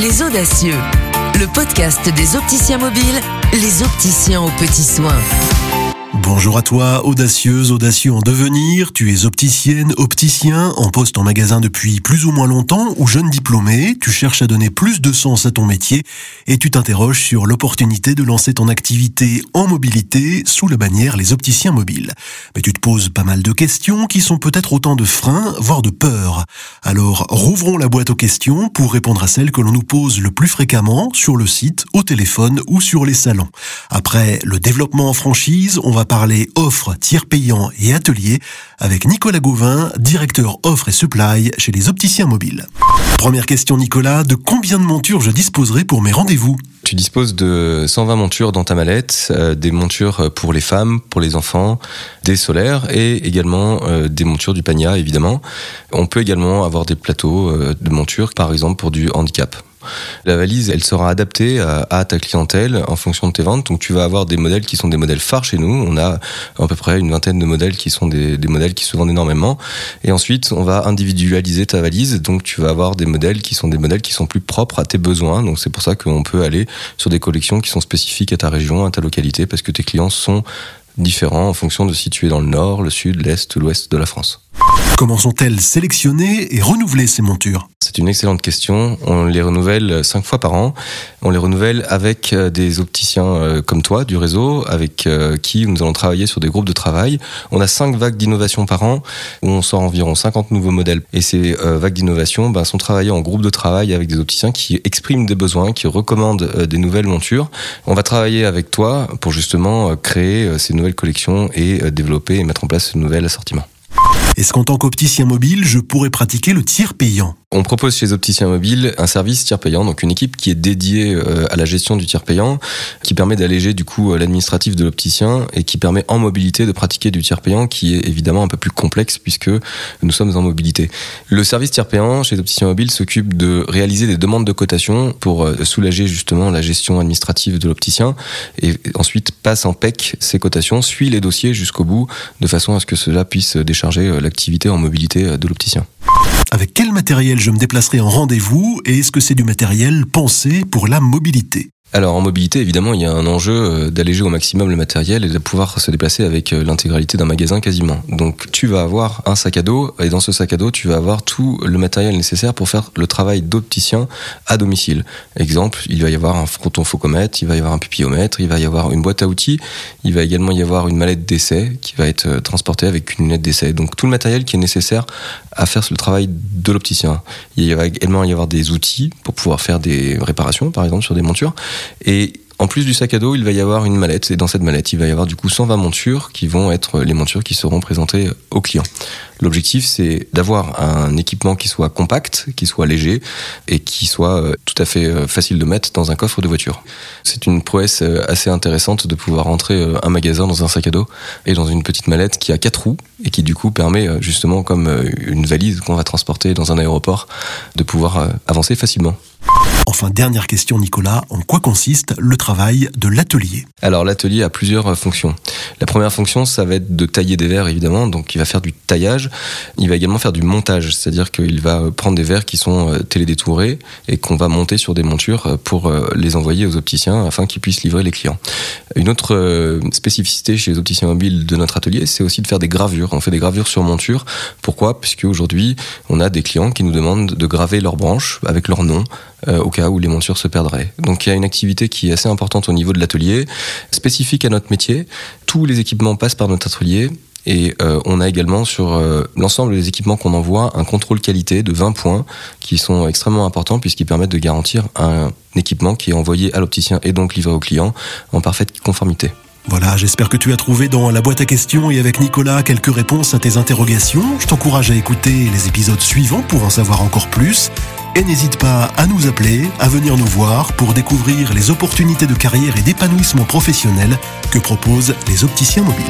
Les Audacieux, le podcast des opticiens mobiles, les opticiens aux petits soins. Bonjour à toi, audacieuse, audacieux en devenir. Tu es opticienne, opticien, en poste en magasin depuis plus ou moins longtemps ou jeune diplômé. Tu cherches à donner plus de sens à ton métier et tu t'interroges sur l'opportunité de lancer ton activité en mobilité sous la bannière les opticiens mobiles. Mais tu te poses pas mal de questions qui sont peut-être autant de freins, voire de peurs. Alors, rouvrons la boîte aux questions pour répondre à celles que l'on nous pose le plus fréquemment sur le site, au téléphone ou sur les salons. Après le développement en franchise, on va parler offres, tiers payants et ateliers avec Nicolas Gauvin, directeur offres et supply chez les opticiens mobiles. Première question Nicolas, de combien de montures je disposerai pour mes rendez-vous? Tu disposes de 120 montures dans ta mallette, euh, des montures pour les femmes, pour les enfants, des solaires et également euh, des montures du Pagna évidemment. On peut également avoir des plateaux euh, de montures par exemple pour du handicap. La valise, sera adaptée à, ta clientèle en fonction de tes ventes. Donc tu vas avoir des modèles qui sont des modèles phares chez nous. On a à peu près une vingtaine de modèles qui sont des, des modèles qui se vendent énormément. Et ensuite, on va individualiser ta valise. Donc tu vas avoir des modèles qui sont des modèles qui sont plus propres à tes besoins. Donc c'est pour ça qu'on peut aller sur des collections qui sont spécifiques à ta région, à ta localité, parce que tes clients sont différents en fonction de si tu es dans le nord, le sud, l'est ou l'ouest de la France. Comment sont-elles sélectionnées et renouvelées ces montures? C'est une excellente question. On les renouvelle cinq fois par an. On les renouvelle avec euh, des opticiens euh, comme toi du réseau, avec euh, qui nous allons travailler sur des groupes de travail. On a cinq vagues d'innovation par an où on sort environ 50 nouveaux modèles. Et ces vagues d'innovation ben, sont travaillées en groupe de travail avec des opticiens qui expriment des besoins, qui recommandent des nouvelles montures. On va travailler avec toi pour justement créer ces nouvelles collections et développer et mettre en place ce nouvel assortiment. Est-ce qu'en tant qu'opticien mobile, je pourrais pratiquer le tiers payant? On propose chez Opticien Mobile un service tiers payant, donc une équipe qui est dédiée euh, à la gestion du tiers payant, qui permet d'alléger du coup euh, l'administratif de l'opticien et qui permet en mobilité de pratiquer du tiers payant qui est évidemment un peu plus complexe puisque nous sommes en mobilité. Le service tiers payant chez Opticien Mobile s'occupe de réaliser des demandes de cotation pour euh, soulager justement la gestion administrative de l'opticien et ensuite passe en PEC ces cotations, suit les dossiers jusqu'au bout de façon à ce que cela puisse décharger l'activité en mobilité de l'opticien. Avec quel matériel je me déplacerai en rendez-vous et est-ce que c'est du matériel pensé pour la mobilité? Alors en mobilité, évidemment, il y a un enjeu euh, d'alléger au maximum le matériel et de pouvoir se déplacer avec euh, l'intégralité d'un magasin quasiment. Donc tu vas avoir un sac à dos et dans ce sac à dos, tu vas avoir tout le matériel nécessaire pour faire le travail d'opticien à domicile. Exemple, il va y avoir un fronton focomètre, il va y avoir un pupillomètre, il va y avoir une boîte à outils, il va également y avoir une mallette d'essai qui va être euh, transportée avec une lunette d'essai. Donc tout le matériel qui est nécessaire à faire le travail de l'opticien. Il va également y avoir des outils pour pouvoir faire des réparations, par exemple, sur des montures. Et en plus du sac à dos, il va y avoir une mallette. Et dans cette mallette, il va y avoir du coup 120 montures qui vont être les montures qui seront présentées aux clients. L'objectif, c'est d'avoir un équipement qui soit compact, qui soit léger et qui soit euh, tout à fait euh, facile de mettre dans un coffre de voiture. C'est une prouesse euh, assez intéressante de pouvoir rentrer un magasin dans un sac à dos et dans une petite mallette qui a quatre roues et qui du coup permet justement comme une valise qu'on va transporter dans un aéroport de pouvoir avancer facilement. Enfin, dernière question, Nicolas, en quoi consiste le travail de l'atelier? Alors, l'atelier a plusieurs fonctions. La première fonction, ça va être de tailler des verres, évidemment, donc il va faire du taillage. Il va également faire du montage, c'est-à-dire qu'il va prendre des verres qui sont euh, télédétourés et qu'on va monter sur des montures euh, pour euh, les envoyer aux opticiens afin qu'ils puissent livrer les clients. Une autre spécificité chez les opticiens mobiles de notre atelier, c'est aussi de faire des gravures. On fait des gravures sur monture. Pourquoi? Puisque aujourd'hui, on a des clients qui nous demandent de graver leurs branches avec leur nom, euh, où les montures se perdraient. Donc il y a une activité qui est assez importante au niveau de l'atelier, spécifique à notre métier. Tous les équipements passent par notre atelier. Et euh, on a également sur euh, l'ensemble des équipements qu'on envoie un contrôle qualité de 20 points qui sont extrêmement importants puisqu'ils permettent de garantir un équipement qui est envoyé à l'opticien et donc livré au client en parfaite conformité. Voilà, j'espère que tu as trouvé dans la boîte à questions et avec Nicolas quelques réponses à tes interrogations. Je t'encourage à écouter les épisodes suivants pour en savoir encore plus. Et n'hésite pas à nous appeler, à venir nous voir pour découvrir les opportunités de carrière et d'épanouissement professionnel que proposent les opticiens mobiles.